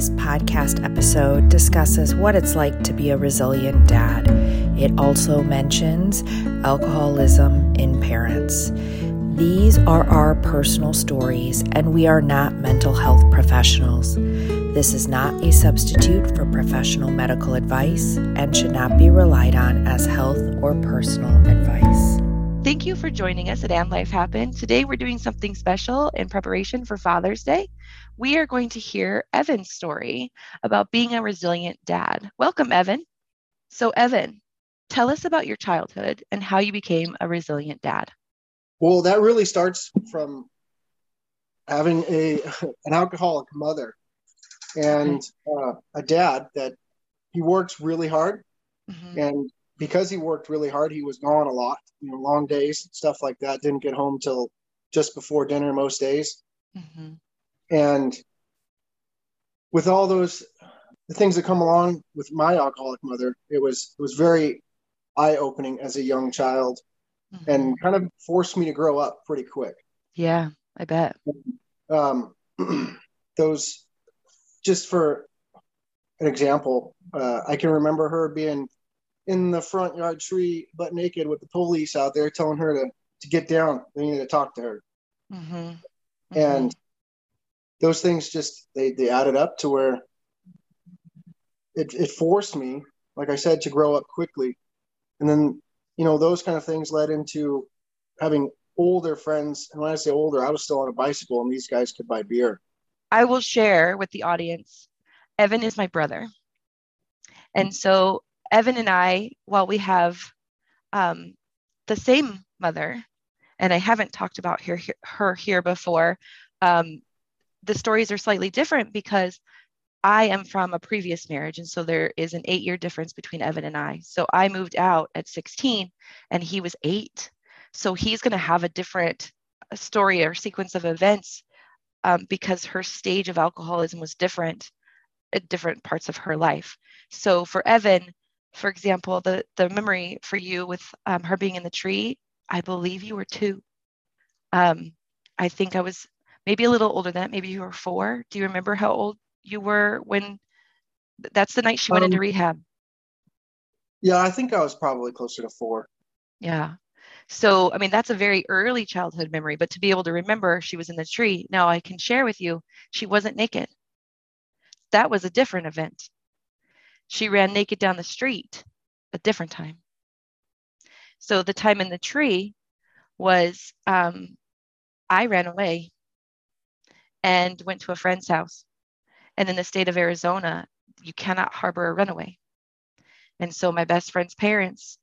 This podcast episode discusses what it's like to be a resilient dad. It also mentions alcoholism in parents. These are our personal stories, and we are not mental health professionals. This is not a substitute for professional medical advice and should not be relied on as health or personal advice. Thank you for joining us at And Life Happen. Today we're doing something special in preparation for Father's Day. We are going to hear Evan's story about being a resilient dad. Welcome, Evan. So, Evan, tell us about your childhood and how you became a resilient dad. Well, that really starts from having a an alcoholic mother and uh, a dad that he works really hard mm-hmm. and because he worked really hard he was gone a lot you know long days stuff like that didn't get home till just before dinner most days mm-hmm. and with all those the things that come along with my alcoholic mother it was it was very eye-opening as a young child mm-hmm. and kind of forced me to grow up pretty quick yeah i bet um, those just for an example, uh, I can remember her being in the front yard tree, butt naked, with the police out there telling her to to get down. They needed to talk to her, mm-hmm. Mm-hmm. and those things just they they added up to where it it forced me, like I said, to grow up quickly, and then you know those kind of things led into having older friends. And when I say older, I was still on a bicycle, and these guys could buy beer. I will share with the audience Evan is my brother. And so, Evan and I, while we have um, the same mother, and I haven't talked about her, her here before, um, the stories are slightly different because I am from a previous marriage. And so there is an eight year difference between Evan and I. So I moved out at 16 and he was eight. So he's going to have a different story or sequence of events um, because her stage of alcoholism was different at different parts of her life. So for Evan, for example, the the memory for you with um, her being in the tree, I believe you were two. Um, I think I was maybe a little older than that. Maybe you were four. Do you remember how old you were when? That's the night she went um, into rehab. Yeah, I think I was probably closer to four. Yeah. So, I mean, that's a very early childhood memory, but to be able to remember she was in the tree, now I can share with you, she wasn't naked. That was a different event. She ran naked down the street a different time. So, the time in the tree was um, I ran away and went to a friend's house. And in the state of Arizona, you cannot harbor a runaway. And so, my best friend's parents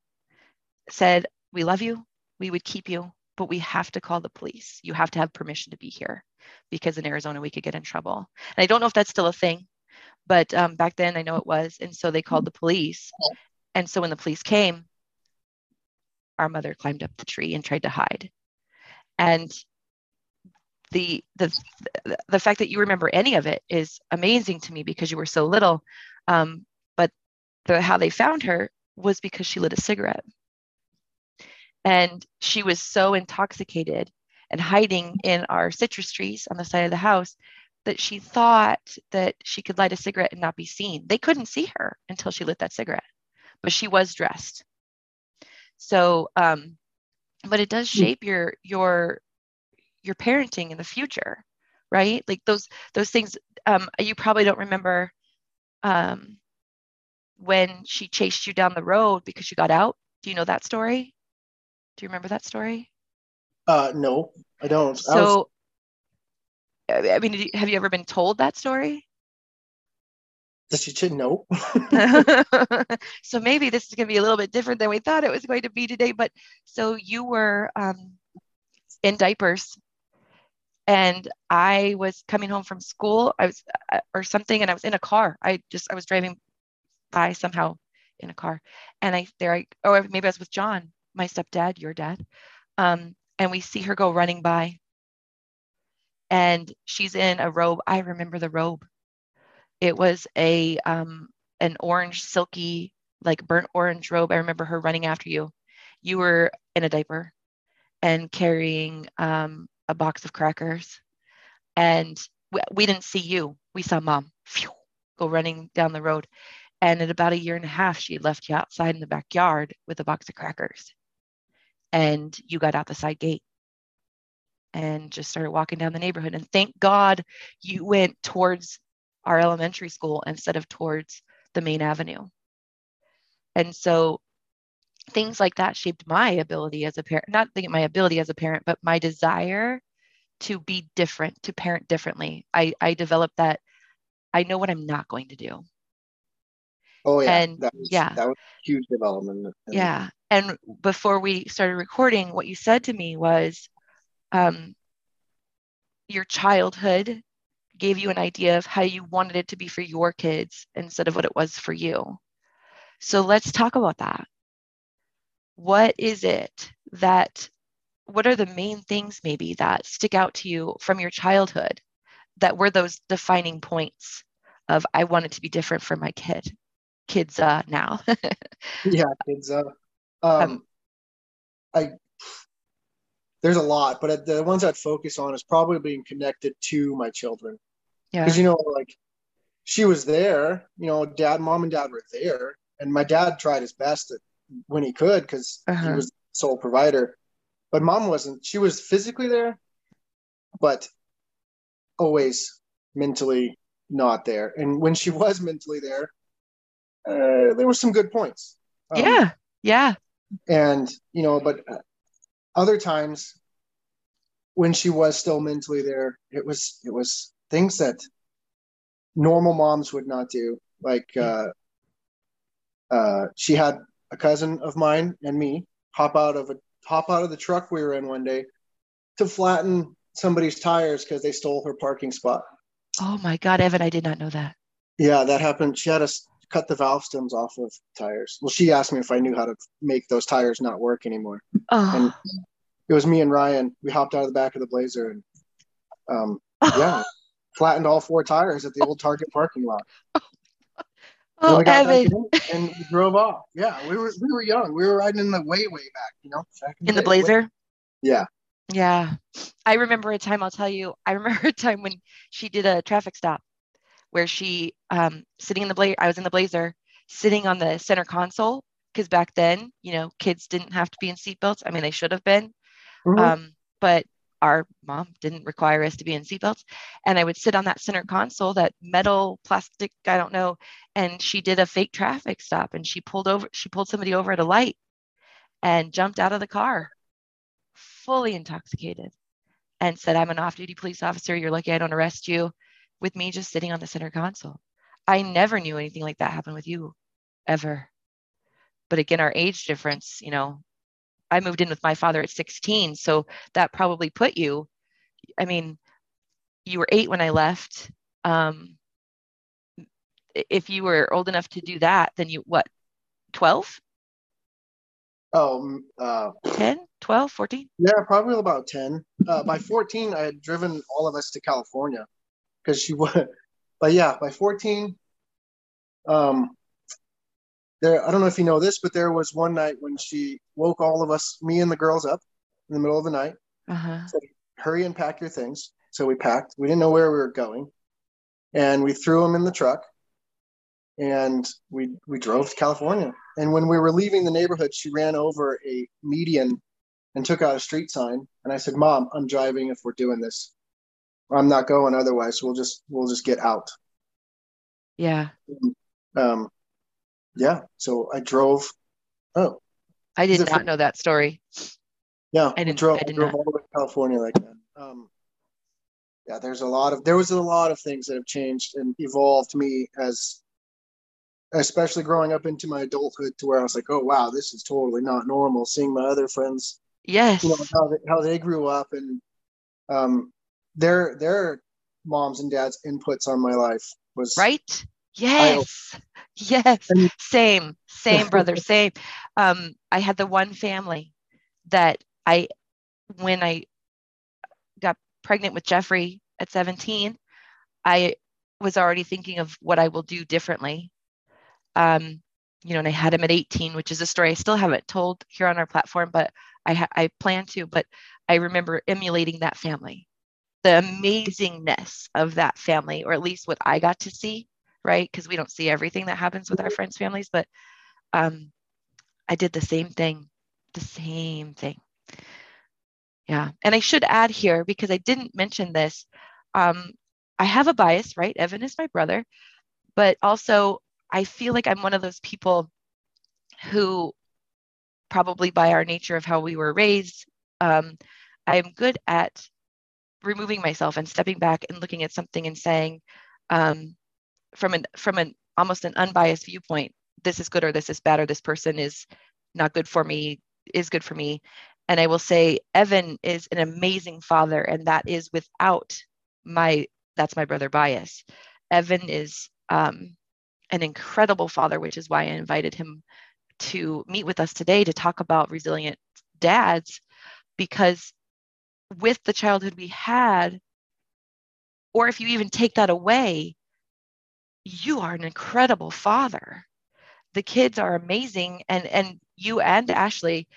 said, We love you we would keep you, but we have to call the police. You have to have permission to be here because in Arizona we could get in trouble. And I don't know if that's still a thing, but um, back then I know it was. And so they called the police. And so when the police came, our mother climbed up the tree and tried to hide. And the the the fact that you remember any of it is amazing to me because you were so little. Um, but the how they found her was because she lit a cigarette. And she was so intoxicated and hiding in our citrus trees on the side of the house that she thought that she could light a cigarette and not be seen. They couldn't see her until she lit that cigarette, but she was dressed. So, um, but it does hmm. shape your your your parenting in the future, right? Like those those things. Um, you probably don't remember um, when she chased you down the road because you got out. Do you know that story? Do you remember that story? Uh, no, I don't. So, I, mean, have you ever been told that story? Does she know? so maybe this is going to be a little bit different than we thought it was going to be today. But so you were um, in diapers, and I was coming home from school. I was uh, or something, and I was in a car. I just I was driving by somehow in a car, and I there I or maybe I was with John, my stepdad, your dad, um, and we see her go running by. And she's in a robe. I remember the robe. It was a um, an orange, silky, like burnt orange robe. I remember her running after you. You were in a diaper and carrying um, a box of crackers. And we, we, didn't see you. We saw mom. Phew, go running down the road. And at about a year and a half, she left you outside in the backyard with a box of crackers. And you got out the side gate and just started walking down the neighborhood. And thank God you went towards our elementary school instead of towards the main avenue. And so things like that shaped my ability as a parent, not my ability as a parent, but my desire to be different, to parent differently. I, I developed that. I know what I'm not going to do. Oh yeah, and that was, yeah, that was huge development. Yeah, and before we started recording, what you said to me was, um, your childhood gave you an idea of how you wanted it to be for your kids instead of what it was for you. So let's talk about that. What is it that, what are the main things maybe that stick out to you from your childhood that were those defining points of I want it to be different for my kid, kids uh, now? yeah, kids. Uh, um, um, I there's a lot, but the ones I'd focus on is probably being connected to my children. Yeah. Because you know, like she was there, you know, dad, mom, and dad were there, and my dad tried his best at, when he could because uh-huh. he was sole provider. But mom wasn't. She was physically there, but always mentally not there. And when she was mentally there, uh, there were some good points. Um, yeah, yeah. And you know, but uh, other times when she was still mentally there, it was it was things that normal moms would not do. Like uh, uh, she had a cousin of mine and me hop out of a hop out of the truck we were in one day to flatten somebody's tires because they stole her parking spot. Oh my God, Evan, I did not know that. Yeah, that happened. She had us cut the valve stems off of tires. Well, she asked me if I knew how to make those tires not work anymore. Oh. And it was me and Ryan. We hopped out of the back of the Blazer and um, yeah, flattened all four tires at the old Target parking lot. Oh, Evan. and we drove off. Yeah, we were we were young. We were riding in the way way back, you know. in, in the, the Blazer. Yeah. Yeah, I remember a time. I'll tell you. I remember a time when she did a traffic stop, where she um sitting in the blazer. I was in the Blazer, sitting on the center console because back then, you know, kids didn't have to be in seatbelts. I mean, they should have been, mm-hmm. um, but our mom didn't require us to be in seatbelts. And I would sit on that center console, that metal plastic, I don't know. And she did a fake traffic stop and she pulled over, she pulled somebody over at a light and jumped out of the car, fully intoxicated, and said, I'm an off duty police officer. You're lucky I don't arrest you with me just sitting on the center console. I never knew anything like that happened with you ever. But again, our age difference, you know, I moved in with my father at 16. So that probably put you, I mean, you were eight when I left. Um, if you were old enough to do that, then you, what, 12? Oh, uh, 10, 12, 14? Yeah, probably about 10. Uh, by 14, I had driven all of us to California because she would. But yeah, by 14, um, there i don't know if you know this but there was one night when she woke all of us me and the girls up in the middle of the night. Uh-huh. said, hurry and pack your things. So we packed. We didn't know where we were going. And we threw them in the truck and we we drove to california. And when we were leaving the neighborhood she ran over a median and took out a street sign. And i said mom i'm driving if we're doing this i'm not going otherwise we'll just we'll just get out yeah um yeah. So I drove. Oh, I did not know that story. Yeah, I didn't. Drove, I, did drove all the way to California like that. Um, yeah, there's a lot of there was a lot of things that have changed and evolved me as, especially growing up into my adulthood, to where I was like, oh wow, this is totally not normal. Seeing my other friends, yes, you know how they, how they grew up and um, their their moms and dads' inputs on my life was right. Yes. Yes, same, same, brother, same. Um, I had the one family that I, when I got pregnant with Jeffrey at 17, I was already thinking of what I will do differently. Um, you know, and I had him at 18, which is a story I still haven't told here on our platform, but I, ha- I plan to. But I remember emulating that family, the amazingness of that family, or at least what I got to see right? Because we don't see everything that happens with our friends' families, but um, I did the same thing, the same thing. Yeah. And I should add here, because I didn't mention this, um, I have a bias, right? Evan is my brother, but also I feel like I'm one of those people who, probably by our nature of how we were raised, um, I'm good at removing myself and stepping back and looking at something and saying, um, from an from an almost an unbiased viewpoint, this is good or this is bad or this person is not good for me, is good for me. And I will say, Evan is an amazing father, and that is without my that's my brother bias. Evan is um, an incredible father, which is why I invited him to meet with us today to talk about resilient dads, because with the childhood we had, or if you even take that away, you are an incredible father. The kids are amazing, and and you and Ashley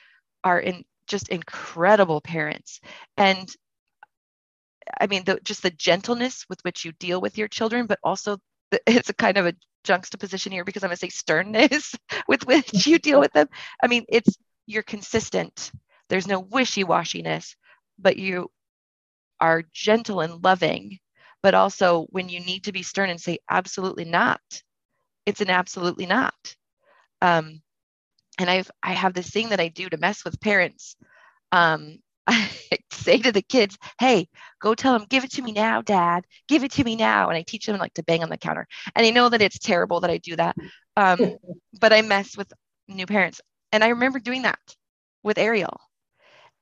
are in just incredible parents. And I mean, the, just the gentleness with which you deal with your children, but also the, it's a kind of a juxtaposition here because I'm going to say sternness with which you deal with them. I mean, it's you're consistent. There's no wishy-washiness, but you are gentle and loving. But also, when you need to be stern and say absolutely not, it's an absolutely not. Um, and I've I have this thing that I do to mess with parents. Um, I say to the kids, "Hey, go tell them, give it to me now, Dad. Give it to me now." And I teach them like to bang on the counter. And I know that it's terrible that I do that, um, but I mess with new parents. And I remember doing that with Ariel,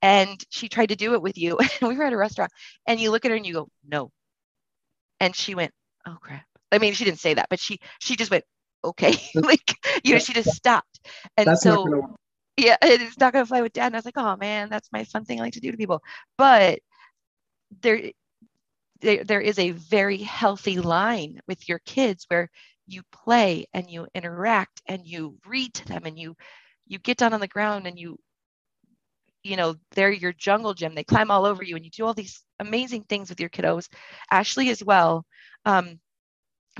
and she tried to do it with you. And we were at a restaurant, and you look at her and you go, "No," and she went, "Oh crap." I mean, she didn't say that, but she she just went, okay. Mm-hmm. Like you know she just stopped. And that's so gonna... yeah it's not gonna fly with dad. And i was like oh man that's my fun thing i like to do to people. But there there, there is a very healthy line with your kids where you play and you interact and you read to them and you you get down on the ground and you you know they're your jungle gym. They climb all over you and you do all these amazing things with your kiddos ashley as well. Um,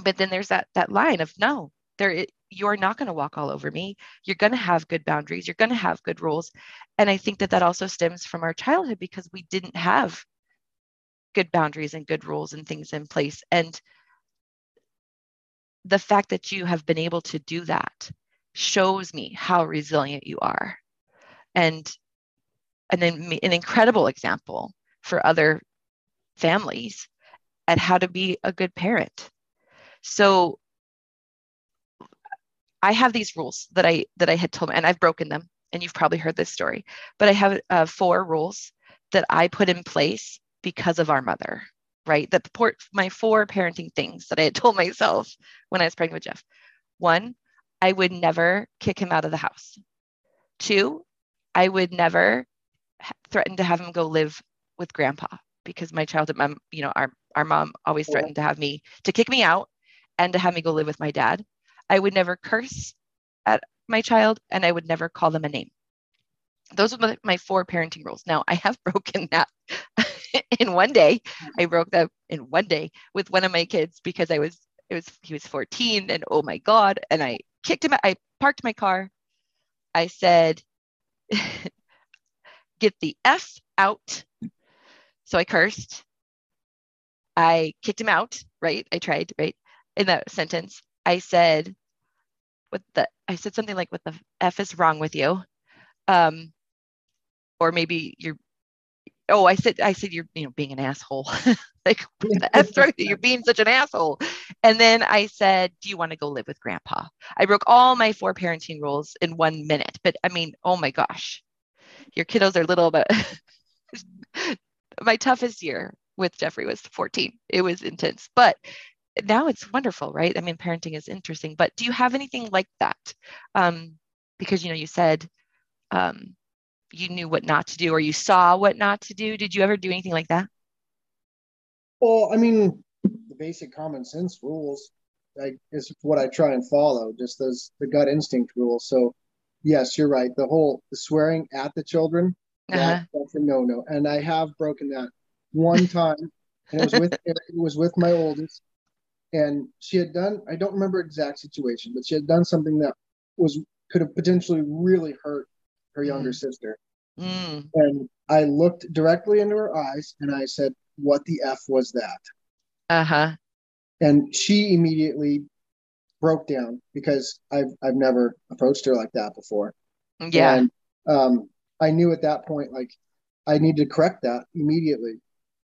but then there's that that line of no there you're not going to walk all over me. You're going to have good boundaries. You're going to have good rules. And i think that that also stems from our childhood because we didn't have good boundaries and good rules and things in place. And the fact that you have been able to do that shows me how resilient you are. And and then an incredible example for other families at how to be a good parent so I have these rules that I that I had told, and I've broken them, and you've probably heard this story. But I have uh, four rules that I put in place because of our mother, right? That port my four parenting things that I had told myself when I was pregnant with Jeff. One, I would never kick him out of the house. Two, I would never threaten to have him go live with grandpa because my childhood mom, you know, our, our mom always threatened to have me to kick me out and to have me go live with my dad. I would never curse at my child and I would never call them a name. Those are my four parenting rules. Now, I have broken that in one day. I mm. broke that in one day with one of my kids because I was, it was, he was 14 and oh my God. And I kicked him, I parked my car. I said, get the F out. So I cursed. I kicked him out, right? I tried, right? In that sentence. I said, what the, I said something like, what the F is wrong with you? Um, or maybe you're, oh, I said, I said, you're, you know, being an asshole. like the F wrong you're being such an asshole. And then I said, do you want to go live with grandpa? I broke all my four parenting rules in one minute, but I mean, oh my gosh, your kiddos are little, but my toughest year with Jeffrey was 14. It was intense, but now it's wonderful, right? I mean, parenting is interesting, but do you have anything like that? Um, because, you know, you said um, you knew what not to do or you saw what not to do. Did you ever do anything like that? Well, I mean, the basic common sense rules like, is what I try and follow, just those the gut instinct rules. So, yes, you're right. The whole the swearing at the children, uh-huh. that, that's a no no. And I have broken that one time, and it was with it was with my oldest, and she had done I don't remember exact situation, but she had done something that was could have potentially really hurt her younger mm. sister. Mm. And I looked directly into her eyes and I said, "What the f was that?" Uh huh. And she immediately broke down because I've I've never approached her like that before. Yeah. And um, I knew at that point like I need to correct that immediately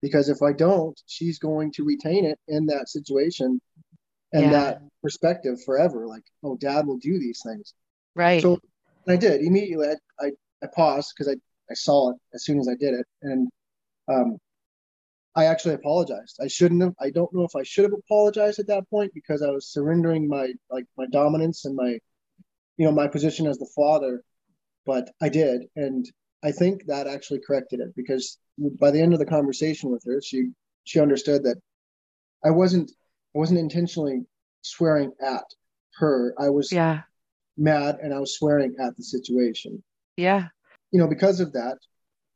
because if I don't, she's going to retain it in that situation and yeah. that perspective forever. Like, oh, dad will do these things. Right. So I did immediately. I, I, I paused because I, I saw it as soon as I did it. And um, I actually apologized. I shouldn't have. I don't know if I should have apologized at that point because I was surrendering my like my dominance and my, you know, my position as the father. But I did, and I think that actually corrected it because by the end of the conversation with her, she she understood that I wasn't I wasn't intentionally swearing at her. I was yeah mad and I was swearing at the situation. Yeah. You know, because of that,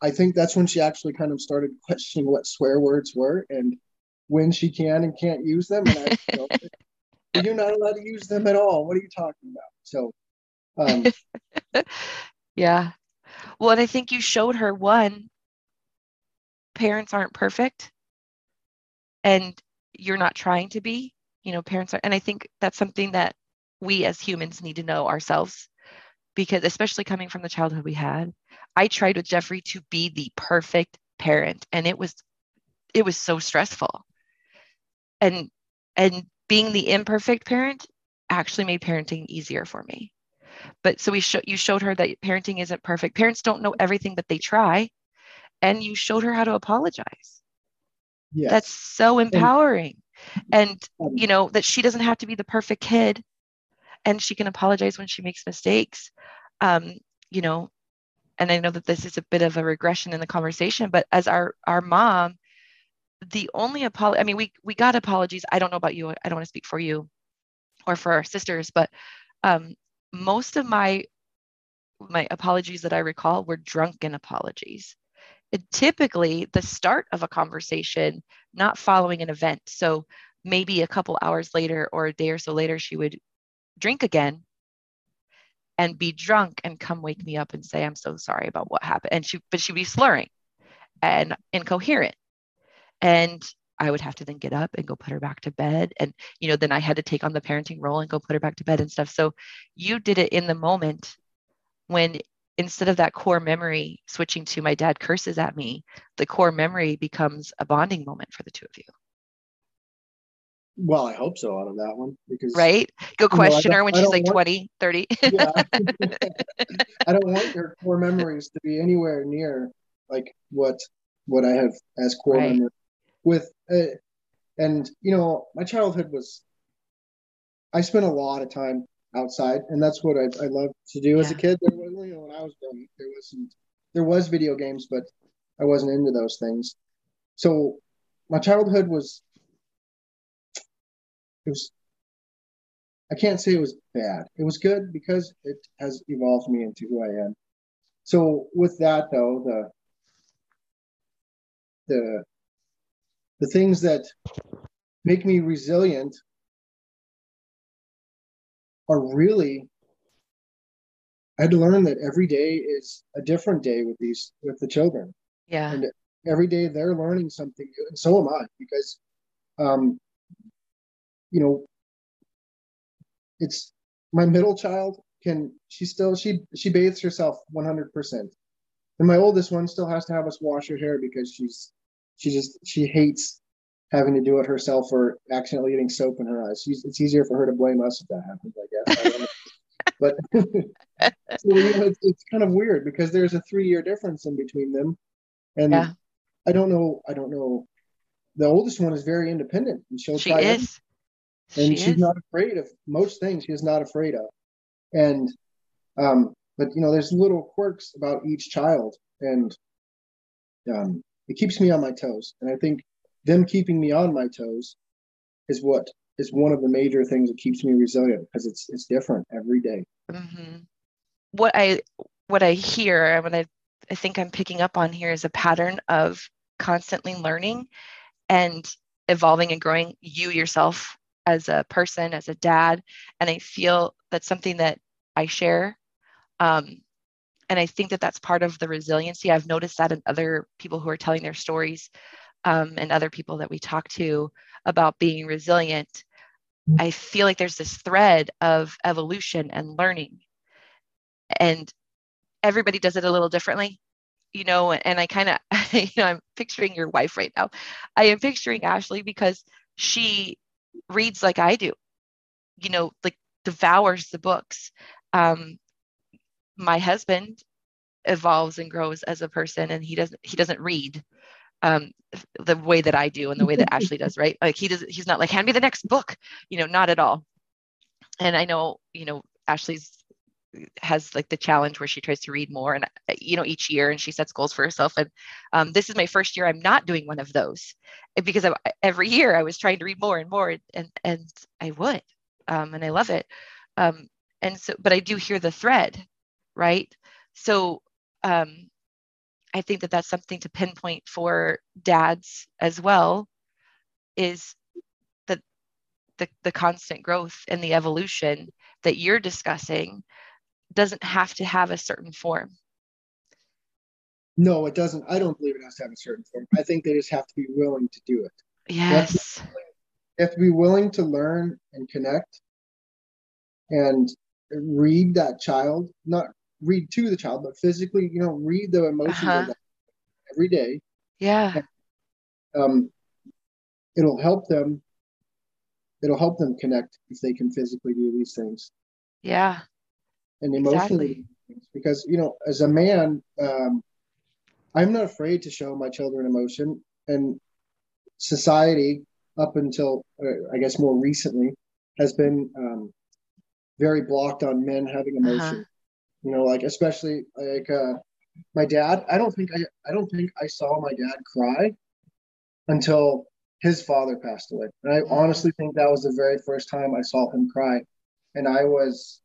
I think that's when she actually kind of started questioning what swear words were and when she can and can't use them. And I, you know, you're not allowed to use them at all. What are you talking about? So, um, yeah, well, and I think you showed her one, parents aren't perfect and you're not trying to be. You know, parents are, and I think that's something that we as humans need to know ourselves because, especially coming from the childhood we had, I tried with Jeffrey to be the perfect parent and it was, it was so stressful. And, and being the imperfect parent actually made parenting easier for me. But so we show you showed her that parenting isn't perfect. Parents don't know everything but they try. And you showed her how to apologize. Yes. that's so empowering. And, and you know that she doesn't have to be the perfect kid and she can apologize when she makes mistakes. Um, you know and i know that this is a bit of a regression in the conversation but as our our mom the only apology i mean we we got apologies i don't know about you i don't want to speak for you or for our sisters but um, most of my my apologies that I recall were drunken apologies. It, typically, the start of a conversation, not following an event. So maybe a couple hours later or a day or so later, she would drink again and be drunk and come wake me up and say, I'm so sorry about what happened. And she, but she'd be slurring and incoherent. And I would have to then get up and go put her back to bed. And, you know, then I had to take on the parenting role and go put her back to bed and stuff. So you did it in the moment when instead of that core memory switching to my dad curses at me, the core memory becomes a bonding moment for the two of you. Well, I hope so out of that one because right. Go question know, her when she's like want, 20, 30. yeah. I don't want your core memories to be anywhere near like what what I have as core right. memories with uh, and you know my childhood was i spent a lot of time outside and that's what i, I loved to do yeah. as a kid there was, you know when i was young there wasn't there was video games but i wasn't into those things so my childhood was it was i can't say it was bad it was good because it has evolved me into who i am so with that though the the the things that make me resilient are really I had to learn that every day is a different day with these with the children. Yeah. And every day they're learning something new, and so am I, because um, you know, it's my middle child can she still she she bathes herself 100 percent and my oldest one still has to have us wash her hair because she's she just she hates having to do it herself or accidentally getting soap in her eyes. She's, it's easier for her to blame us if that happens, I guess. I but so, you know, it's, it's, kind of weird because there's a three year difference in between them, and yeah. I don't know. I don't know. The oldest one is very independent, and she'll she try is. And she she's is. not afraid of most things. She's not afraid of, and um, but you know, there's little quirks about each child, and um, it keeps me on my toes. And I think them keeping me on my toes is what is one of the major things that keeps me resilient because it's it's different every day. Mm-hmm. What I what I hear and what I, I think I'm picking up on here is a pattern of constantly learning and evolving and growing you yourself as a person, as a dad, and I feel that's something that I share. Um, and I think that that's part of the resiliency. I've noticed that in other people who are telling their stories um, and other people that we talk to about being resilient. I feel like there's this thread of evolution and learning. And everybody does it a little differently, you know. And I kind of, you know, I'm picturing your wife right now. I am picturing Ashley because she reads like I do, you know, like devours the books. Um, my husband evolves and grows as a person and he doesn't he doesn't read um, the way that I do and the way that Ashley does, right? Like he does, he's not like, hand me the next book, you know, not at all. And I know, you know, Ashley's has like the challenge where she tries to read more and you know each year and she sets goals for herself and um, this is my first year i'm not doing one of those because I, every year i was trying to read more and more and and i would um, and i love it um, and so but i do hear the thread right? So um, I think that that's something to pinpoint for dads as well is that the, the constant growth and the evolution that you're discussing doesn't have to have a certain form. No, it doesn't. I don't believe it has to have a certain form. I think they just have to be willing to do it. Yes. They have to be willing to learn and connect and read that child, not read to the child, but physically, you know, read the emotions uh-huh. every day. Yeah. um, it'll help them. It'll help them connect if they can physically do these things. Yeah. And emotionally, exactly. because you know, as a man, um, I'm not afraid to show my children emotion, and society up until uh, I guess more recently has been um, very blocked on men having uh-huh. emotion. Uh-huh you know like especially like uh my dad i don't think i i don't think i saw my dad cry until his father passed away and i honestly think that was the very first time i saw him cry and i was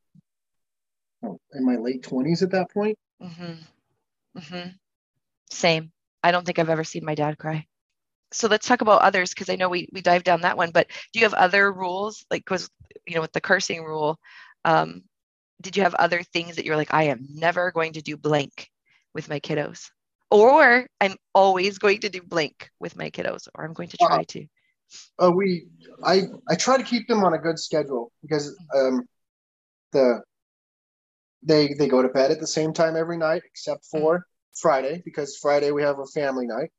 oh, in my late 20s at that point mm-hmm. Mm-hmm. same i don't think i've ever seen my dad cry so let's talk about others because i know we, we dive down that one but do you have other rules like because you know with the cursing rule um, did you have other things that you're like, I am never going to do blank with my kiddos? Or I'm always going to do blank with my kiddos, or I'm going to try uh, to. Uh, we, I, I try to keep them on a good schedule because um, the they they go to bed at the same time every night except for mm-hmm. Friday because Friday we have a family night,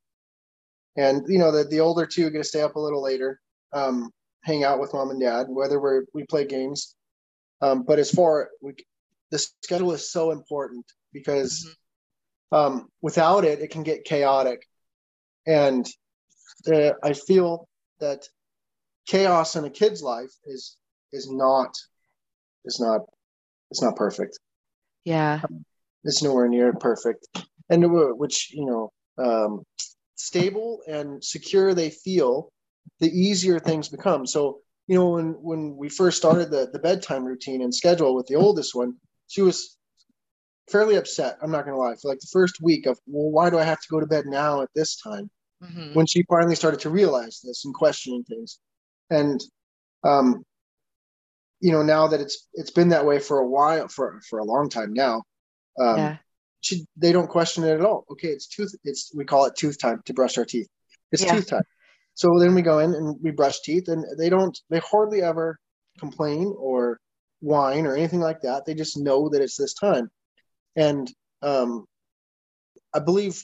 and you know the the older two get to stay up a little later, um, hang out with mom and dad. Whether we're we play games um, but as far we, the schedule is so important because mm-hmm. um, without it, it can get chaotic. And uh, I feel that chaos in a kid's life is is not is not it's not perfect. Yeah, it's nowhere near perfect. And which you know, um, stable and secure they feel, the easier things become. So you know, when when we first started the the bedtime routine and schedule with the oldest one, she was fairly upset. I'm not gonna lie. For like the first week of, well, why do I have to go to bed now at this time? Mm-hmm. When she finally started to realize this and questioning things, and um, you know, now that it's it's been that way for a while, for for a long time now, um, yeah. she they don't question it at all. Okay, it's tooth. It's we call it tooth time to brush our teeth. It's yeah. tooth time. So then we go in and we brush teeth, and they don't, they hardly ever complain or whine or anything like that. They just know that it's this time. And um, I believe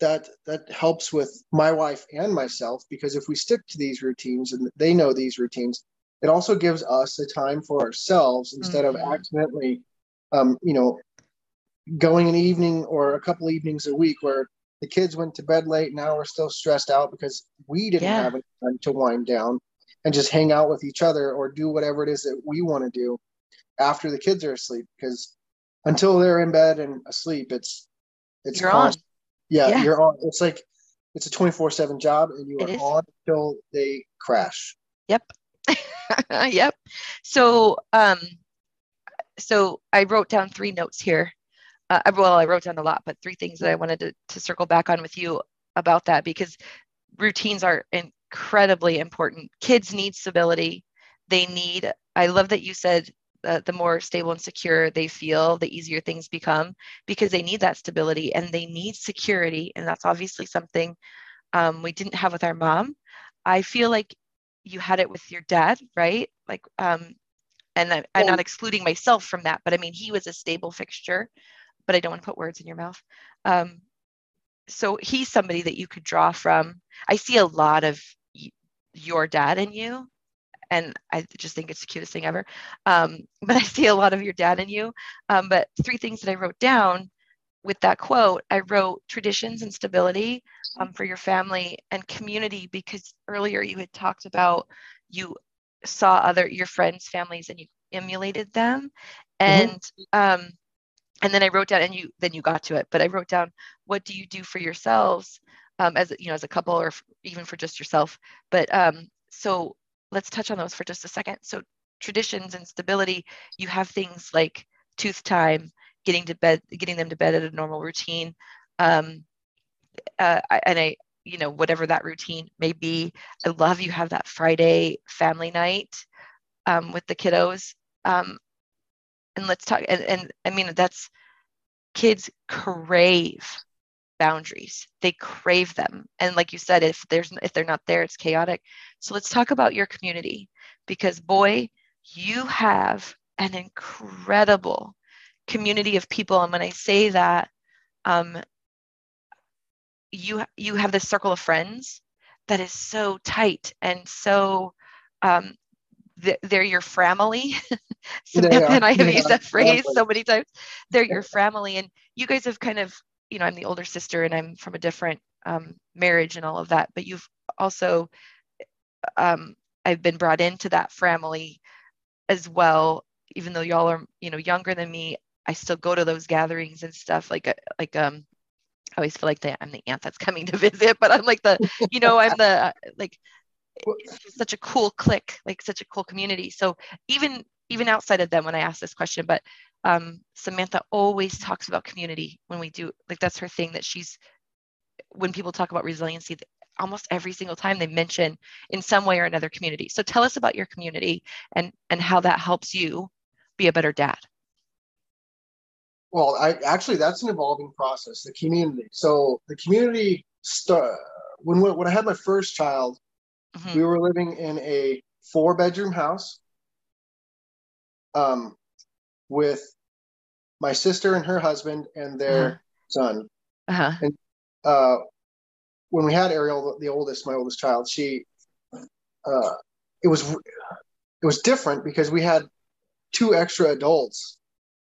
that that helps with my wife and myself because if we stick to these routines and they know these routines, it also gives us a time for ourselves instead mm-hmm. of accidentally, um, you know, going an evening or a couple evenings a week where the kids went to bed late. Now we're still stressed out because we didn't yeah. have time to wind down and just hang out with each other or do whatever it is that we want to do after the kids are asleep. Because until they're in bed and asleep, it's it's you're constant. on. Yeah, yeah, you're on. It's like it's a 24 7 job and you are on until they crash. Yep. yep. So um so I wrote down three notes here uh, well, I wrote down a lot, but three things that I wanted to, to circle back on with you about that because routines are incredibly important. Kids need stability. they need i love that you said uh, the more stable and secure they feel the easier things become because they need that stability and they need security and that's obviously something um, we didn't have with our mom i feel like you had it with your dad right like um, and I, i'm not excluding myself from that but i mean he was a stable fixture but i don't want to put words in your mouth um, so he's somebody that you could draw from i see a lot of your dad in you and I just think it's the cutest thing ever. Um, but I see a lot of your dad in you. Um, but three things that I wrote down with that quote, I wrote traditions and stability um, for your family and community because earlier you had talked about you saw other your friends' families and you emulated them, mm-hmm. and mm-hmm. um, and then I wrote down and you then you got to it, but I wrote down what do you do for yourselves um, as you know as a couple or even for just yourself, but um, so let's touch on those for just a second. So traditions and stability, you have things like tooth time, getting to bed, getting them to bed at a normal routine. Um, uh, and I, you know, whatever that routine may be. I love you have that Friday family night um, with the kiddos. Um, and let's talk, and, and I mean, that's kids crave boundaries they crave them and like you said if there's if they're not there it's chaotic so let's talk about your community because boy you have an incredible community of people and when i say that um, you you have this circle of friends that is so tight and so um, they're your family. And I have yeah, used that phrase so many times. They're your family, and you guys have kind of you know, I'm the older sister and I'm from a different um, marriage and all of that, but you've also, um, I've been brought into that family as well, even though y'all are, you know, younger than me, I still go to those gatherings and stuff like, uh, like, um, I always feel like the, I'm the aunt that's coming to visit, but I'm like the, you know, I'm the, uh, like, such a cool clique, like such a cool community. So even, even outside of them, when I ask this question, but um, Samantha always talks about community when we do like that's her thing that she's when people talk about resiliency almost every single time they mention in some way or another community so tell us about your community and and how that helps you be a better dad well i actually that's an evolving process the community so the community when when i had my first child mm-hmm. we were living in a four bedroom house um with my sister and her husband and their uh-huh. son. Uh-huh. And uh, when we had Ariel, the oldest, my oldest child, she, uh, it was, it was different because we had two extra adults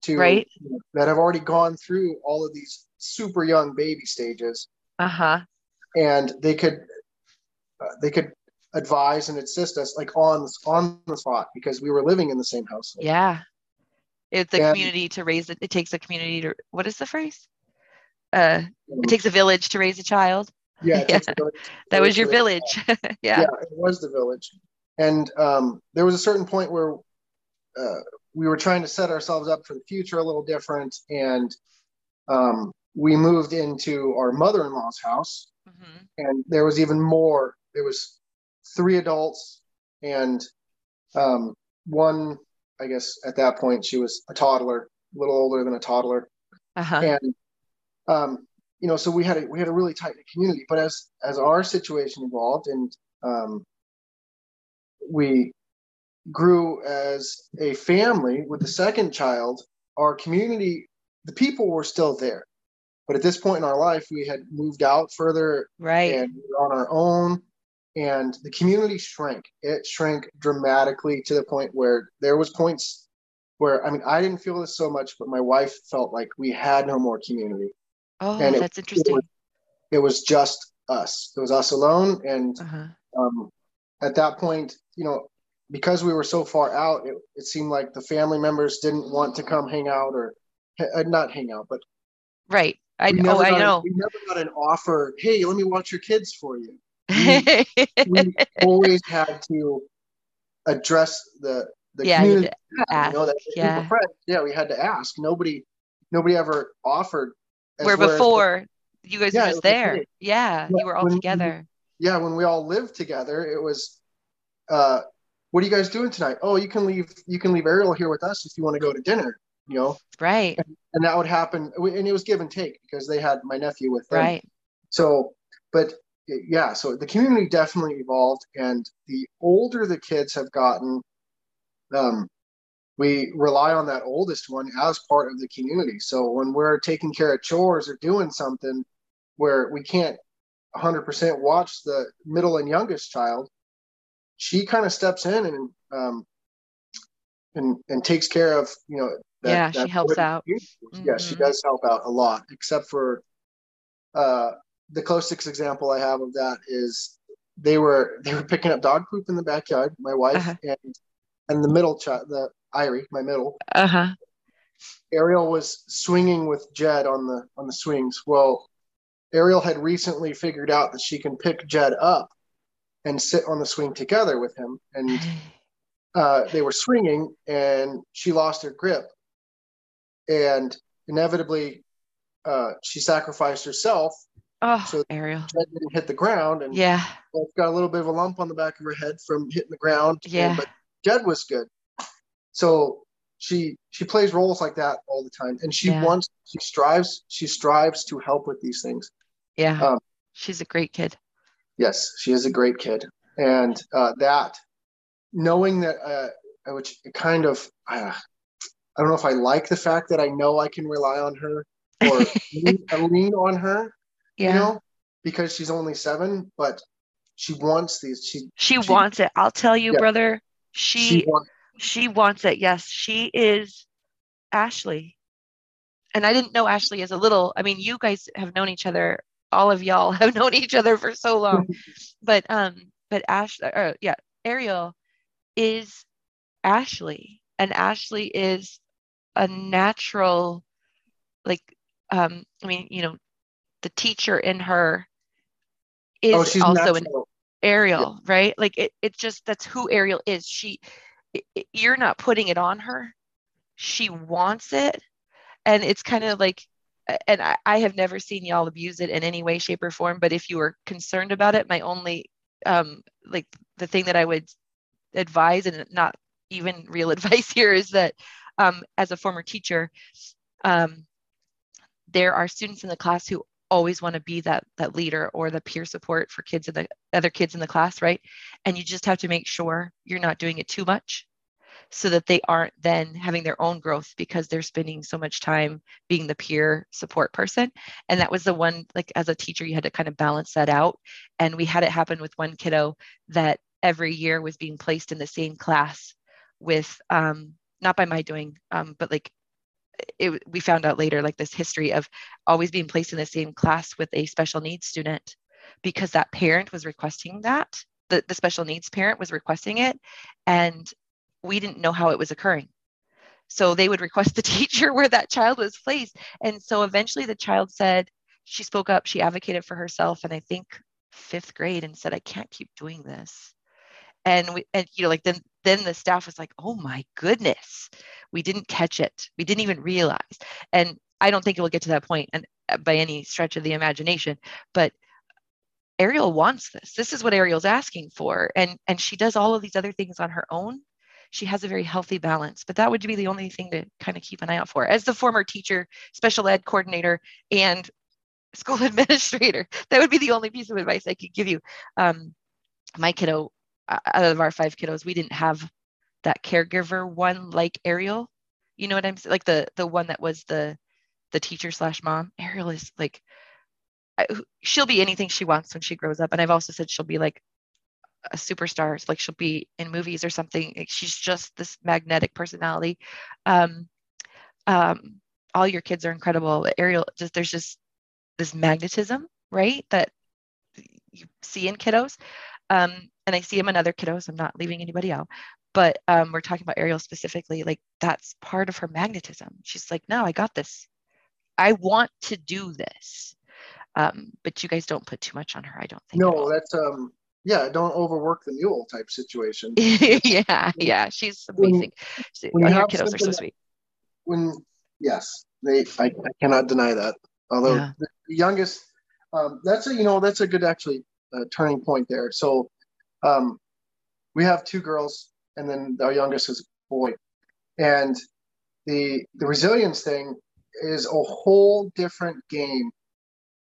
to right. that have already gone through all of these super young baby stages. Uh huh. And they could, uh, they could advise and assist us like on on the spot because we were living in the same house. Yeah. It's a community to raise it. It takes a community to, what is the phrase? Uh, it takes a village to raise a child. Yeah. yeah. that was your village. yeah. Yeah, it was the village. And um, there was a certain point where uh, we were trying to set ourselves up for the future a little different. And um, we moved into our mother-in-law's house. Mm-hmm. And there was even more. There was three adults and um, one I guess at that point she was a toddler, a little older than a toddler, uh-huh. and um, you know, so we had a we had a really tight community. But as as our situation evolved and um, we grew as a family with the second child, our community, the people were still there. But at this point in our life, we had moved out further, right, and we on our own and the community shrank. It shrank dramatically to the point where there was points where i mean i didn't feel this so much but my wife felt like we had no more community. Oh and that's it, interesting. it was, it was, just us. It was us alone and uh-huh. um, at that point you know because we were so far out it, it seemed like the family members didn't want to come hang out or uh, not hang out but right i know oh, i know a, we never got an offer hey let me watch your kids for you we, we always had to address the the yeah, community. You know, yeah. yeah, we had to ask. Nobody, nobody ever offered. Where before you guys yeah, were just there. Yeah, you were all together. Yeah, when we all lived together, it was, uh, what are you guys doing tonight? Oh, you can leave. You can leave Ariel here with us if you want to go to dinner. You know, right? And, and that would happen, and it was give and take because they had my nephew with them. Right. So, but yeah, so the community definitely evolved, and the older the kids have gotten, um, we rely on that oldest one as part of the community. So when we're taking care of chores or doing something where we can't 100% watch the middle and youngest child, she kind of steps in and um, and and takes care of you know. That, yeah, that she helps out. Mm-hmm. Yeah, she mm-hmm. does help out a lot. Except for uh, the closest example I have of that is they were they were picking up dog poop in the backyard. My wife uh-huh. and and the middle child, the Irie, my middle. Uh huh. Ariel was swinging with Jed on the on the swings. Well, Ariel had recently figured out that she can pick Jed up and sit on the swing together with him, and uh, they were swinging, and she lost her grip, and inevitably, uh, she sacrificed herself. Oh, so Ariel Jed didn't hit the ground, and yeah, got a little bit of a lump on the back of her head from hitting the ground. Yeah, and, but Jed was good. So she she plays roles like that all the time, and she yeah. wants she strives she strives to help with these things. Yeah, um, she's a great kid. Yes, she is a great kid, and uh, that knowing that, uh, which kind of uh, I don't know if I like the fact that I know I can rely on her or lean, lean on her. Yeah. You know, because she's only seven, but she wants these. She she, she wants it. I'll tell you, yeah. brother. She she wants, she wants it. Yes, she is Ashley. And I didn't know Ashley as a little. I mean, you guys have known each other. All of y'all have known each other for so long. but um, but Ash, uh, yeah, Ariel is Ashley, and Ashley is a natural, like, um, I mean, you know, the teacher in her is oh, also natural. an Ariel, yeah. right? Like it, it's just that's who Ariel is. She you're not putting it on her. She wants it. And it's kind of like, and I, I, have never seen y'all abuse it in any way, shape, or form. But if you were concerned about it, my only, um, like the thing that I would advise, and not even real advice here, is that um, as a former teacher, um, there are students in the class who always want to be that that leader or the peer support for kids in the other kids in the class right and you just have to make sure you're not doing it too much so that they aren't then having their own growth because they're spending so much time being the peer support person. And that was the one like as a teacher you had to kind of balance that out. And we had it happen with one kiddo that every year was being placed in the same class with um, not by my doing um, but like it, we found out later like this history of always being placed in the same class with a special needs student because that parent was requesting that the, the special needs parent was requesting it. And we didn't know how it was occurring. So they would request the teacher where that child was placed. And so eventually the child said she spoke up she advocated for herself and i think fifth grade and said i can't keep doing this. And we and you know like then then the staff was like oh my goodness we didn't catch it. We didn't even realize. And i don't think it will get to that point and uh, by any stretch of the imagination but ariel wants this. This is what ariel's asking for. And and she does all of these other things on her own she has a very healthy balance but that would be the only thing to kind of keep an eye out for as the former teacher special ed coordinator and school administrator that would be the only piece of advice i could give you um, my kiddo out of our five kiddos, we didn't have that caregiver one like Ariel. You know what I'm saying? Like the the one that was the the teacher slash mom. Ariel is like she'll be anything she wants when she grows up. And I've also said she'll be like a superstar. like she'll be in movies or something. She's just this magnetic personality. Um, um, all your kids are incredible. Ariel, just there's just this magnetism, right? That you see in kiddos. Um, and I see him in other kiddos. I'm not leaving anybody out, but um, we're talking about Ariel specifically. Like that's part of her magnetism. She's like, no, I got this. I want to do this. Um, but you guys don't put too much on her. I don't think. No, that's um, yeah, don't overwork the mule type situation. yeah, yeah, she's amazing. When, when your kiddos are so sweet. When yes, they, I, I cannot deny that. Although yeah. the youngest, um, that's a you know that's a good actually uh, turning point there. So um, we have two girls and then our youngest is a boy. And the the resilience thing is a whole different game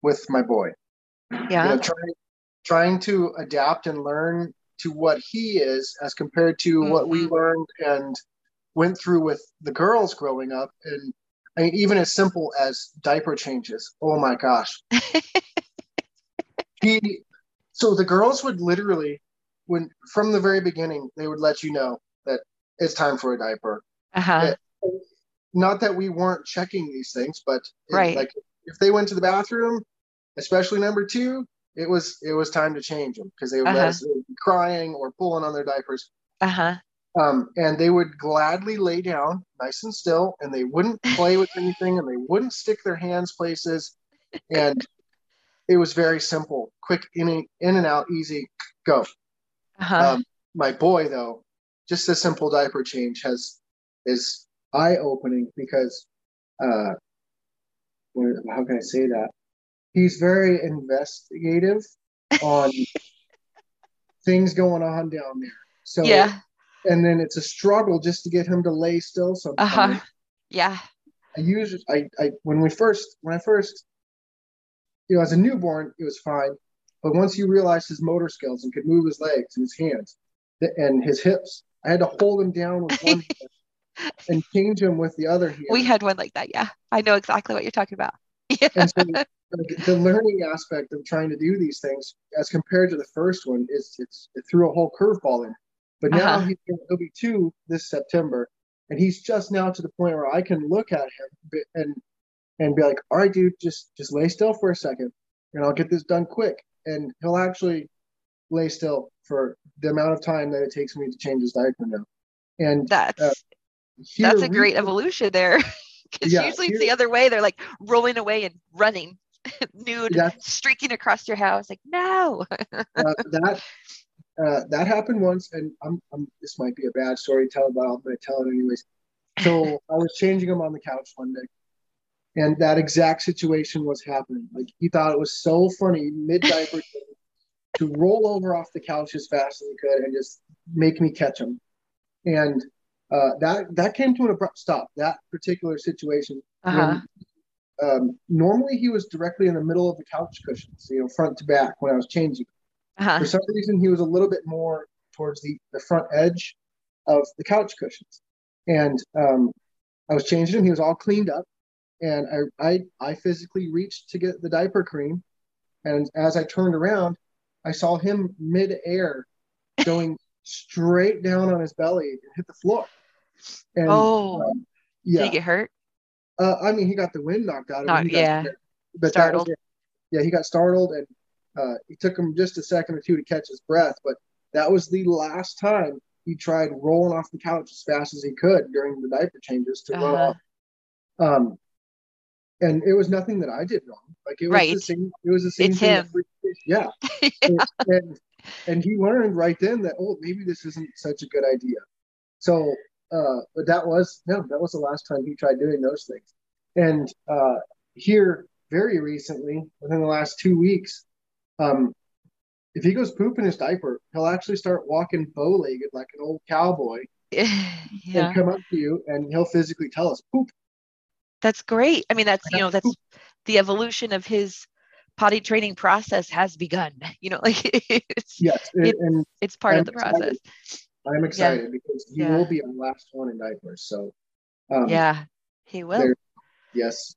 with my boy. Yeah. You know, trying trying to adapt and learn to what he is as compared to mm-hmm. what we mm-hmm. learned and went through with the girls growing up and I mean, even as simple as diaper changes. Oh my gosh. he so the girls would literally when from the very beginning they would let you know that it's time for a diaper. Uh-huh. It, not that we weren't checking these things, but it, right. like if they went to the bathroom, especially number two, it was it was time to change them because they would uh-huh. be crying or pulling on their diapers. Uh-huh. Um, and they would gladly lay down nice and still, and they wouldn't play with anything, and they wouldn't stick their hands places, and it was very simple, quick in and, in and out, easy, go. Uh-huh. Um, my boy, though, just a simple diaper change has is eye opening because, uh, how can I say that? He's very investigative on things going on down there. So yeah and then it's a struggle just to get him to lay still sometimes. Uh-huh. Yeah. I use I, I when we first when I first you know as a newborn it was fine, but once you realized his motor skills and could move his legs and his hands and his hips, I had to hold him down with one hand and change him with the other hand. We had one like that, yeah. I know exactly what you're talking about. Yeah. And so the learning aspect of trying to do these things as compared to the first one is it's it threw a whole curveball in but now uh-huh. he's he'll be two this September, and he's just now to the point where I can look at him and and be like, "All right, dude, just just lay still for a second, and I'll get this done quick." And he'll actually lay still for the amount of time that it takes me to change his diaper now. And that's uh, that's a great evolution there. Because yeah, usually it's the other way. They're like rolling away and running, nude, streaking across your house. Like, no. uh, that uh, that happened once, and I'm, I'm, this might be a bad story to tell, but I'm going to tell it anyways. So I was changing him on the couch one day, and that exact situation was happening. Like he thought it was so funny mid diaper to roll over off the couch as fast as he could and just make me catch him. And uh, that that came to an abrupt stop. That particular situation. Uh-huh. Um, normally he was directly in the middle of the couch cushions, you know, front to back when I was changing. Uh-huh. For some reason, he was a little bit more towards the, the front edge of the couch cushions. And um, I was changing him. He was all cleaned up. And I, I, I physically reached to get the diaper cream. And as I turned around, I saw him mid-air going straight down on his belly and hit the floor. And, oh, um, yeah. Did he get hurt? Uh, I mean, he got the wind knocked out of him. yeah. But startled. yeah, he got startled and uh, it took him just a second or two to catch his breath, but that was the last time he tried rolling off the couch as fast as he could during the diaper changes to uh-huh. run off. Um, and it was nothing that I did wrong. Like it was right. the same. It was the same it's thing. Him. Yeah. yeah. And, and, and he learned right then that oh maybe this isn't such a good idea. So uh, but that was no that was the last time he tried doing those things. And uh, here very recently, within the last two weeks, um, if he goes poop in his diaper, he'll actually start walking bow-legged like an old cowboy yeah. and come up to you and he'll physically tell us poop. That's great. I mean, that's you know, that's the evolution of his potty training process has begun. You know, like it's yes, it, and it's part I'm of the process. I'm excited yeah. because he yeah. will be our last one in diapers. So um, yeah, he will. Yes,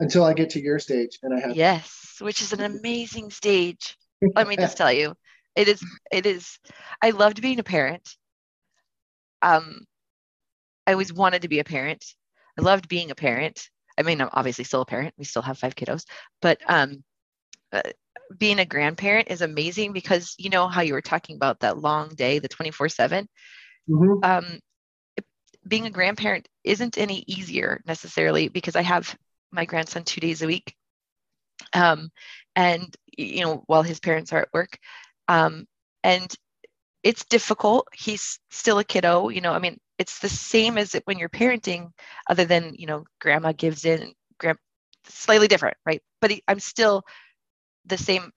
until I get to your stage and I have yes, which is an amazing stage. Let me just tell you, it is. It is. I loved being a parent. Um, I always wanted to be a parent. I loved being a parent. I mean, I'm obviously still a parent. We still have five kiddos, but um, uh, being a grandparent is amazing because you know how you were talking about that long day, the 24 seven. Mm-hmm. Um, being a grandparent isn't any easier necessarily because I have my grandson two days a week. Um, and, you know, while his parents are at work. Um, and it's difficult. He's still a kiddo, you know, I mean, it's the same as when you're parenting, other than, you know, grandma gives in, grand, slightly different, right? But he, I'm still the same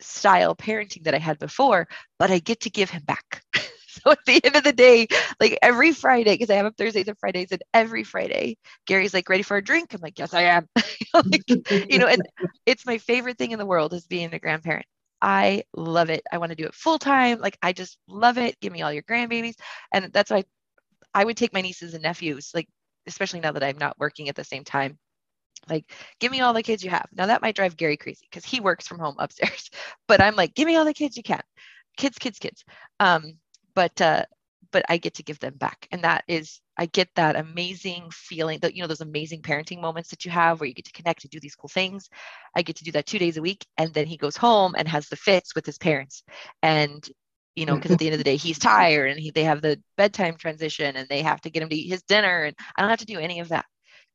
style parenting that I had before, but I get to give him back. So at the end of the day, like every Friday, because I have up Thursdays and Fridays, and every Friday, Gary's like, ready for a drink? I'm like, yes, I am. like, you know, and it's my favorite thing in the world is being a grandparent. I love it. I want to do it full time. Like I just love it. Give me all your grandbabies. And that's why I would take my nieces and nephews, like, especially now that I'm not working at the same time. Like, give me all the kids you have. Now that might drive Gary crazy because he works from home upstairs. But I'm like, give me all the kids you can. Kids, kids, kids. Um, but uh, but I get to give them back. And that is, I get that amazing feeling that, you know, those amazing parenting moments that you have where you get to connect and do these cool things. I get to do that two days a week. And then he goes home and has the fits with his parents. And, you know, because at the end of the day, he's tired and he, they have the bedtime transition and they have to get him to eat his dinner. And I don't have to do any of that.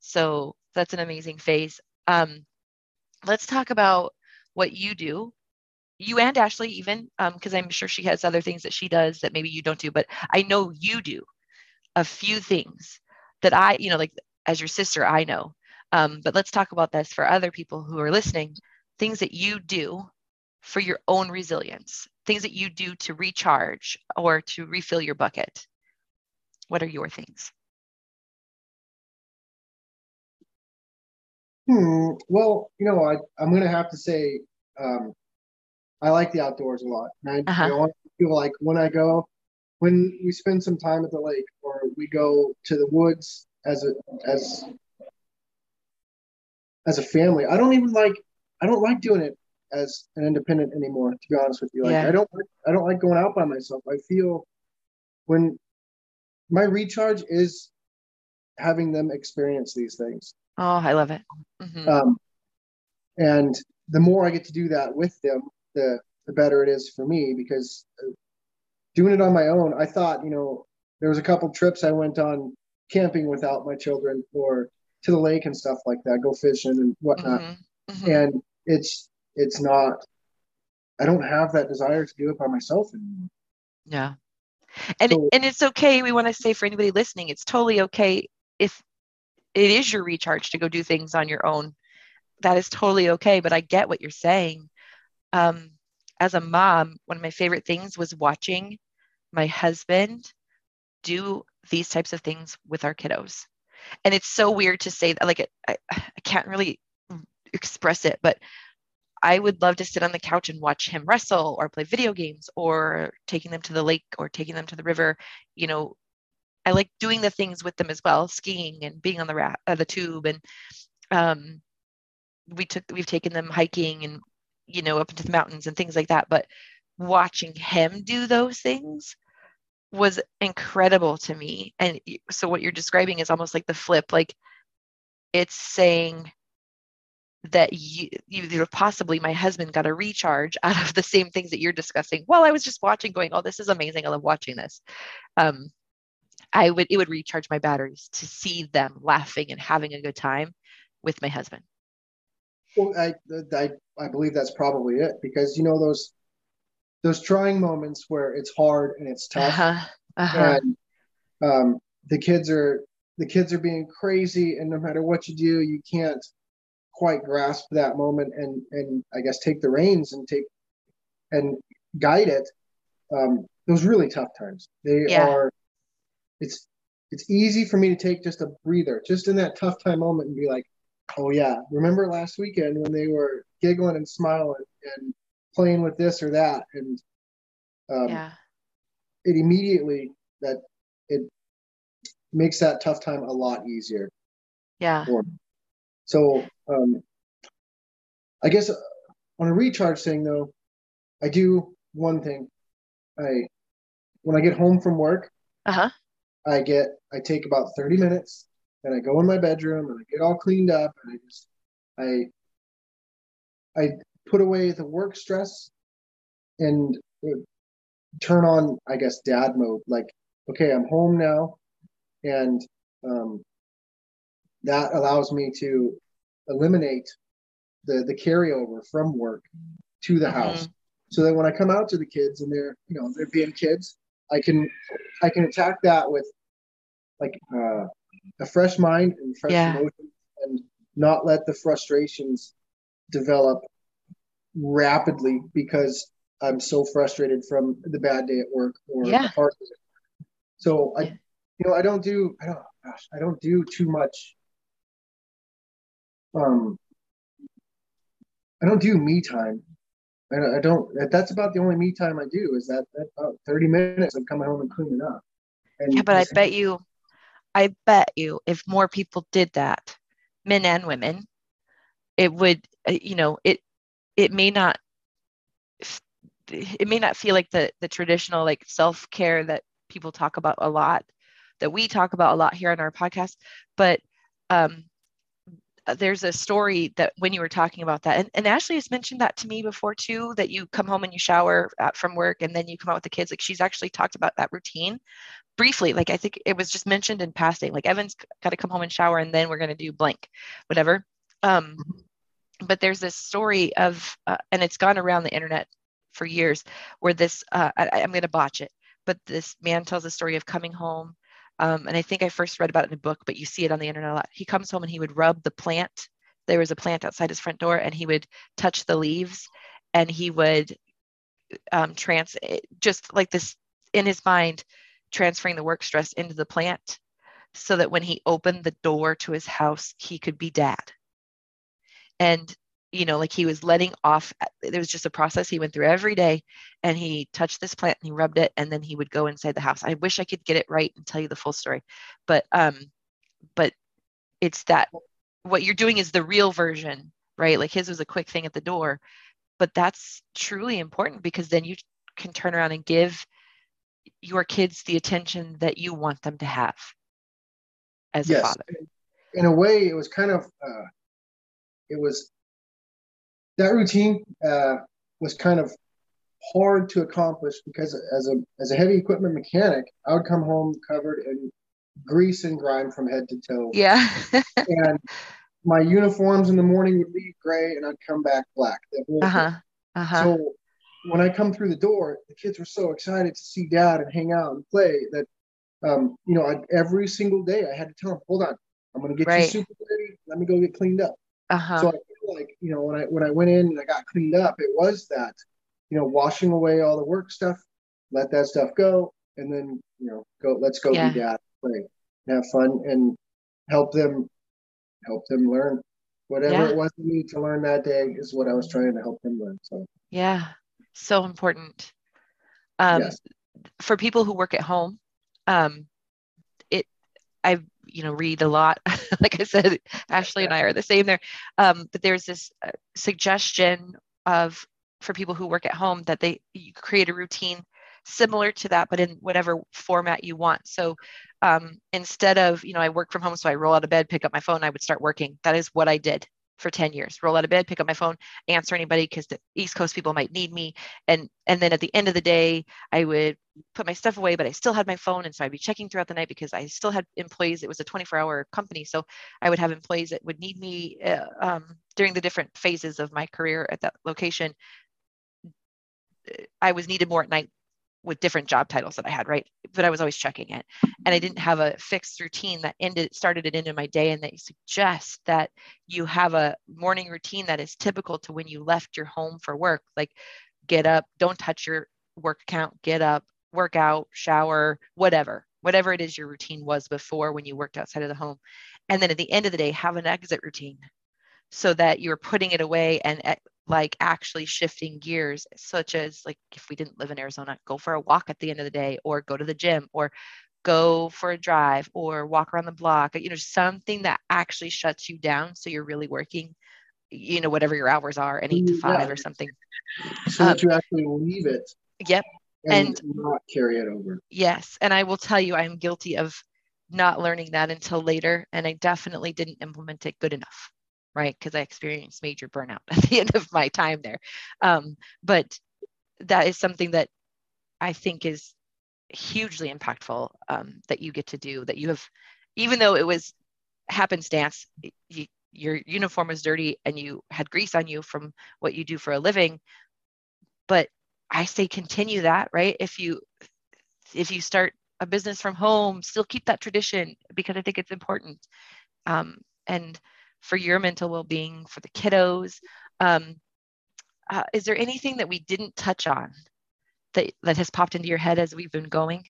So that's an amazing phase. Um, let's talk about what you do you and Ashley even because um, I'm sure she has other things that she does that maybe you don't do, but I know you do a few things that I, you know, like as your sister, I know. Um, but let's talk about this for other people who are listening. Things that you do for your own resilience, things that you do to recharge or to refill your bucket. What are your things? Hmm. Well, you know, I, I'm going to have to say um, I like the outdoors a lot. And I, uh-huh. I feel like when I go, when we spend some time at the lake or we go to the woods as a as as a family. I don't even like I don't like doing it as an independent anymore, to be honest with you. Like yeah. I don't I don't like going out by myself. I feel when my recharge is having them experience these things. Oh, I love it. Mm-hmm. Um, and the more I get to do that with them, the the better it is for me because uh, doing it on my own, I thought, you know, there was a couple trips I went on camping without my children or to the lake and stuff like that, go fishing and whatnot. Mm-hmm. Mm-hmm. And it's it's not I don't have that desire to do it by myself anymore. Yeah. And so, and it's okay. We want to say for anybody listening, it's totally okay if it is your recharge to go do things on your own. That is totally okay. But I get what you're saying um, as a mom, one of my favorite things was watching my husband do these types of things with our kiddos. And it's so weird to say that, like, I, I can't really express it, but I would love to sit on the couch and watch him wrestle or play video games or taking them to the lake or taking them to the river. You know, I like doing the things with them as well, skiing and being on the uh, the tube and um, we took we've taken them hiking and you know, up into the mountains and things like that. But watching him do those things was incredible to me. And so what you're describing is almost like the flip, like it's saying that you, you possibly my husband got a recharge out of the same things that you're discussing while I was just watching going, oh, this is amazing. I love watching this. Um, I would, it would recharge my batteries to see them laughing and having a good time with my husband. Well, I, I, I believe that's probably it because you know those those trying moments where it's hard and it's tough, uh-huh. Uh-huh. and um, the kids are the kids are being crazy, and no matter what you do, you can't quite grasp that moment and and I guess take the reins and take and guide it. Um, those really tough times. They yeah. are. It's it's easy for me to take just a breather, just in that tough time moment, and be like, oh yeah, remember last weekend when they were giggling and smiling and playing with this or that, and um, yeah, it immediately that it makes that tough time a lot easier. Yeah. So um, I guess on a recharge thing though, I do one thing. I when I get home from work, uh-huh. I get I take about 30 minutes and I go in my bedroom and I get all cleaned up and I just I I put away the work stress and turn on I guess dad mode like okay I'm home now and um, that allows me to eliminate the the carryover from work to the mm-hmm. house so that when I come out to the kids and they're you know they're being kids I can I can attack that with like uh, a fresh mind and fresh yeah. emotions and not let the frustrations develop rapidly because I'm so frustrated from the bad day at work or yeah. So I, you know, I don't do, I don't, gosh, I don't do too much. Um, I don't do me time. I, I don't. That's about the only me time I do. Is that, that about thirty minutes of coming home and cleaning up. And yeah, but I bet you, I bet you, if more people did that, men and women, it would, uh, you know, it it may not it may not feel like the the traditional like self-care that people talk about a lot that we talk about a lot here on our podcast but um, there's a story that when you were talking about that and, and ashley has mentioned that to me before too that you come home and you shower at, from work and then you come out with the kids like she's actually talked about that routine briefly like i think it was just mentioned in passing like evan's got to come home and shower and then we're going to do blank whatever um, but there's this story of uh, and it's gone around the internet for years where this uh, I, i'm going to botch it but this man tells a story of coming home um, and I think I first read about it in a book, but you see it on the internet a lot. He comes home and he would rub the plant. There was a plant outside his front door, and he would touch the leaves, and he would um, trans just like this in his mind, transferring the work stress into the plant, so that when he opened the door to his house, he could be dad. And you know, like he was letting off. There was just a process he went through every day, and he touched this plant and he rubbed it, and then he would go inside the house. I wish I could get it right and tell you the full story, but um, but it's that what you're doing is the real version, right? Like his was a quick thing at the door, but that's truly important because then you can turn around and give your kids the attention that you want them to have as yes. a father. In a way, it was kind of uh, it was that routine uh, was kind of hard to accomplish because as a as a heavy equipment mechanic, I would come home covered in grease and grime from head to toe. Yeah. and my uniforms in the morning would leave gray and I'd come back black. Uh-huh. Uh-huh. So when I come through the door, the kids were so excited to see dad and hang out and play that um, you know, I, every single day I had to tell them, hold on, I'm gonna get right. you super ready. Let me go get cleaned up. Uh-huh. So I like, you know, when I when I went in and I got cleaned up, it was that, you know, washing away all the work stuff, let that stuff go, and then, you know, go let's go yeah. be dad, play, have fun and help them help them learn. Whatever yeah. it was they need to learn that day is what I was trying to help them learn. So yeah, so important. Um, yes. for people who work at home, um, it I've you know read a lot. Like i said ashley and i are the same there. Um, but there's this uh, suggestion of for people who work at home that they you create a routine similar to that but in whatever format you want. So um, instead of you know i work from home so i roll out of bed pick up my phone i would start working. That is what i did for 10 years. Roll out of bed pick up my phone answer anybody because the east coast people might need me. And and then at the end of the day i would put my stuff away but i still had my phone and so i'd be checking throughout the night because i still had employees. It was a 24 hour company so i would have employees that would need me uh, um, during the different phases of my career at that location. I was needed more at night with different job titles that I had, right? But I was always checking it. And I didn't have a fixed routine that ended started it into my day. And they suggest that you have a morning routine that is typical to when you left your home for work. Like get up, don't touch your work account, get up, work out, shower, whatever, whatever it is your routine was before when you worked outside of the home. And then at the end of the day, have an exit routine so that you're putting it away and like actually shifting gears such as like if we didn't live in arizona go for a walk at the end of the day or go to the gym or go for a drive or walk around the block you know something that actually shuts you down so you're really working you know whatever your hours are an eight to five yeah. or something. So um, that you actually leave it yep and, and not carry it over. Yes and i will tell you i'm guilty of not learning that until later and i definitely didn't implement it good enough right? Because I experienced major burnout at the end of my time there. Um, but that is something that I think is hugely impactful um, that you get to do, that you have, even though it was happenstance, you, your uniform was dirty and you had grease on you from what you do for a living. But I say continue that, right? If you if you start a business from home, still keep that tradition because I think it's important. Um, and for your mental well-being for the kiddos um, uh, is there anything that we didn't touch on that, that has popped into your head as we've been going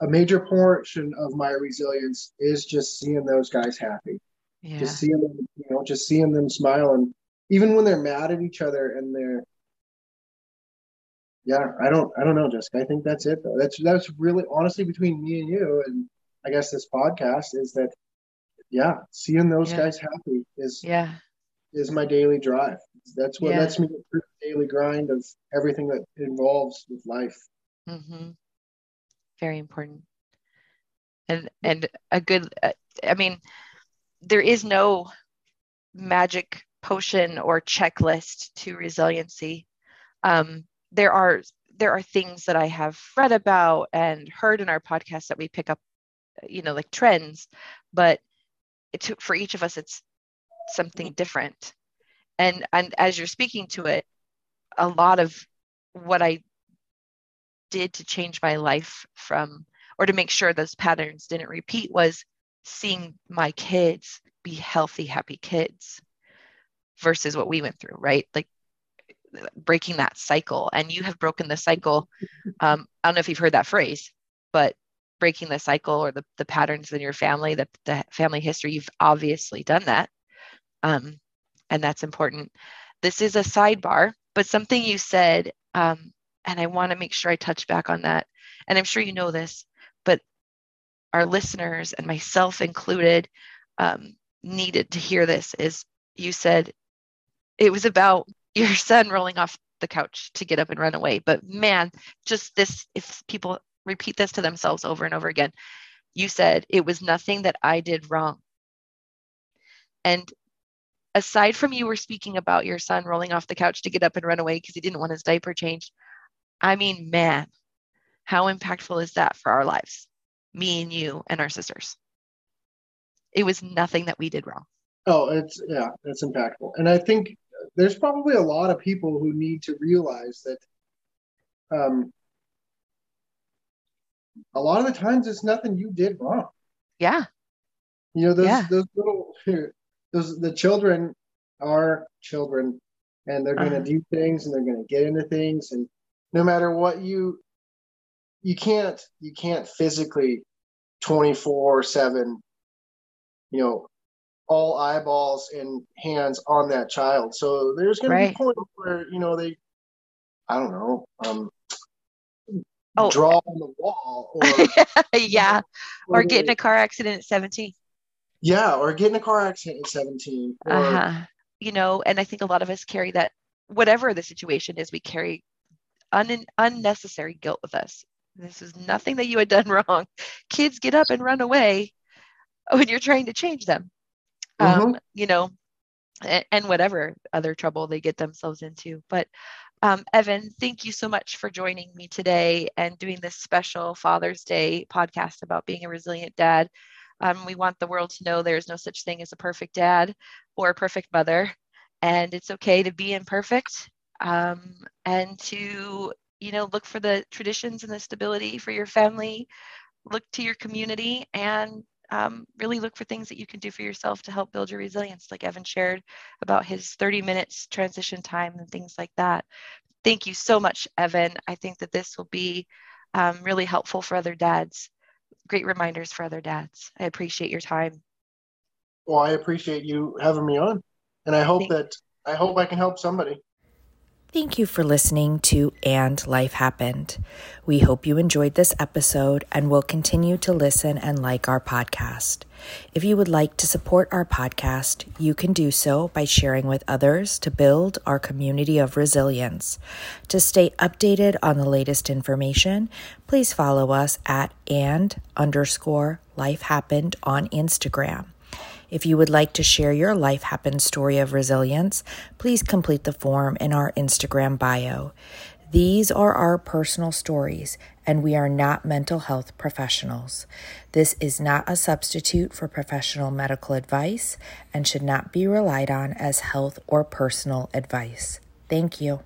a major portion of my resilience is just seeing those guys happy. Yeah. Just seeing them, you know, just seeing them smile and even when they're mad at each other and they're yeah, I don't I don't know, Jessica. I think that's it though. That's that's really honestly between me and you and I guess this podcast is that yeah, seeing those yeah. guys happy is yeah is my daily drive. That's what yeah. lets me get through the daily grind of everything that involves with life. Mm-hmm. Very important. And and a good uh, I mean there is no magic potion or checklist to resiliency. Um, there are there are things that I have read about and heard in our podcast that we pick up, you know, like trends, but it, for each of us, it's something different. And and as you're speaking to it, a lot of what I did to change my life from or to make sure those patterns didn't repeat was seeing my kids be healthy, happy kids versus what we went through, right? Like breaking that cycle. And you have broken the cycle. Um, I don't know if you've heard that phrase, but breaking the cycle or the, the patterns in your family, the, the family history, you've obviously done that. Um, and that's important. This is a sidebar, but something you said, um, and I want to make sure I touch back on that. And I'm sure you know this, but our listeners and myself included um, needed to hear this is you said it was about your son rolling off the couch to get up and run away. But man, just this, if people repeat this to themselves over and over again, you said it was nothing that I did wrong. And aside from you were speaking about your son rolling off the couch to get up and run away because he didn't want his diaper changed, I mean, man, how impactful is that for our lives? Me and you and our sisters. It was nothing that we did wrong. Oh, it's yeah, it's impactful. And I think there's probably a lot of people who need to realize that um, a lot of the times it's nothing you did wrong. Yeah. You know, those yeah. those little those the children are children and they're going to uh-huh. do things and they're going to get into things and no matter what you you can't you can't physically 24 7 you know all eyeballs and hands on that child. So there's going right. to be points where you know they, I don't know, um, oh. draw on the wall, or yeah, or, or get in a car accident at 17. Yeah, or get in a car accident at 17. Or, uh-huh. You know, and I think a lot of us carry that. Whatever the situation is, we carry un- unnecessary guilt with us. This is nothing that you had done wrong. Kids get up and run away when you're trying to change them mm-hmm. um, you know, and, and, whatever other trouble they get themselves into. But um, Evan, thank you so much for joining me today and doing this special Father's Day podcast about being a resilient dad. Um, we want the world to know there's no such thing as a perfect dad or a perfect mother, and it's okay to be imperfect um, and to you know look for the traditions and the stability for your family look to your community and um, really look for things that you can do for yourself to help build your resilience, like Evan shared about his 30 minutes transition time and things like that. Thank you so much, Evan. I think that this will be um, really helpful for other dads. Great reminders for other dads. I appreciate your time. Well, I appreciate you having me on, and I hope Thank that I hope I can help somebody. Thank you for listening to And Life Happened. We hope you enjoyed this episode and will continue to listen and like our podcast. If you would like to support our podcast, you can do so by sharing with others to build our community of resilience. To stay updated on the latest information, please follow us at and underscore life happened on Instagram. If you would like to share your life happened story of resilience, please complete the form in our Instagram bio. These are our personal stories, and we are not mental health professionals. This is not a substitute for professional medical advice and should not be relied on as health or personal advice. Thank you.